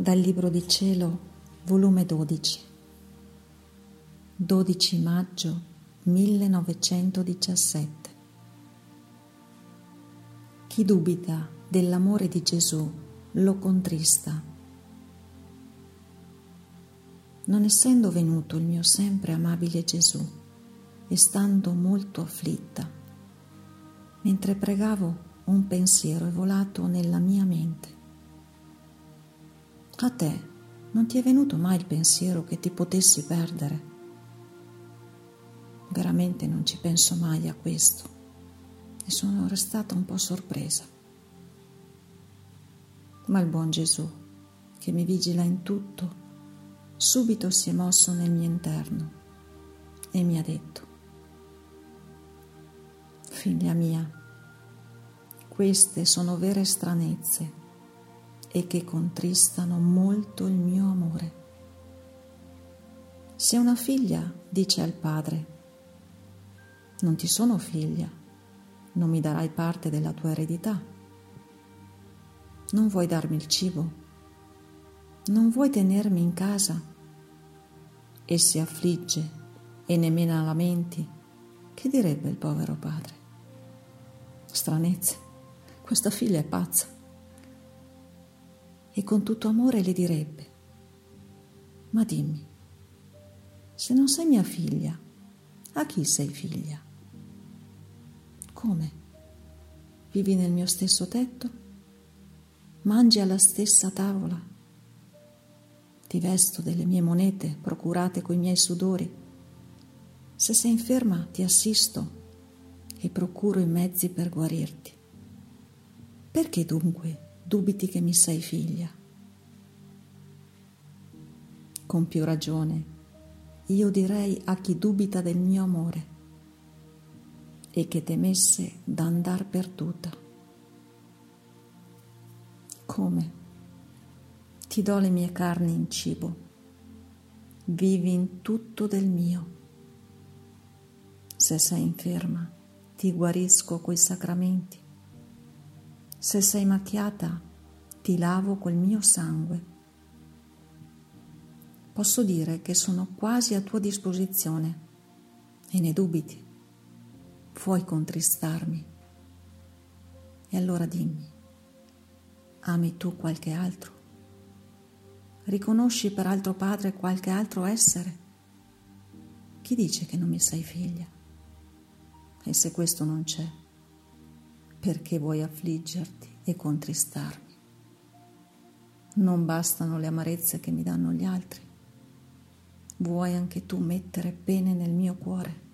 Dal Libro di Cielo, volume 12, 12 maggio 1917. Chi dubita dell'amore di Gesù lo contrista. Non essendo venuto il mio sempre amabile Gesù e stando molto afflitta, mentre pregavo un pensiero è volato nella mia mente a te non ti è venuto mai il pensiero che ti potessi perdere? Veramente non ci penso mai a questo e sono restata un po' sorpresa. Ma il buon Gesù, che mi vigila in tutto, subito si è mosso nel mio interno e mi ha detto, figlia mia, queste sono vere stranezze e che contristano molto il mio amore. Se una figlia dice al padre, non ti sono figlia, non mi darai parte della tua eredità, non vuoi darmi il cibo, non vuoi tenermi in casa e si affligge e nemmeno lamenti, che direbbe il povero padre? Stranezze, questa figlia è pazza e con tutto amore le direbbe, ma dimmi, se non sei mia figlia, a chi sei figlia? Come? Vivi nel mio stesso tetto? Mangi alla stessa tavola? Ti vesto delle mie monete procurate coi miei sudori? Se sei inferma ti assisto e procuro i mezzi per guarirti. Perché dunque dubiti che mi sei figlia. Con più ragione, io direi a chi dubita del mio amore e che temesse d'andar perduta. Come? Ti do le mie carni in cibo, vivi in tutto del mio. Se sei inferma, ti guarisco coi sacramenti se sei macchiata, ti lavo col mio sangue. Posso dire che sono quasi a tua disposizione e ne dubiti. Puoi contristarmi. E allora dimmi, ami tu qualche altro? Riconosci per altro padre qualche altro essere? Chi dice che non mi sei figlia? E se questo non c'è? Perché vuoi affliggerti e contristarmi. Non bastano le amarezze che mi danno gli altri. Vuoi anche tu mettere pene nel mio cuore?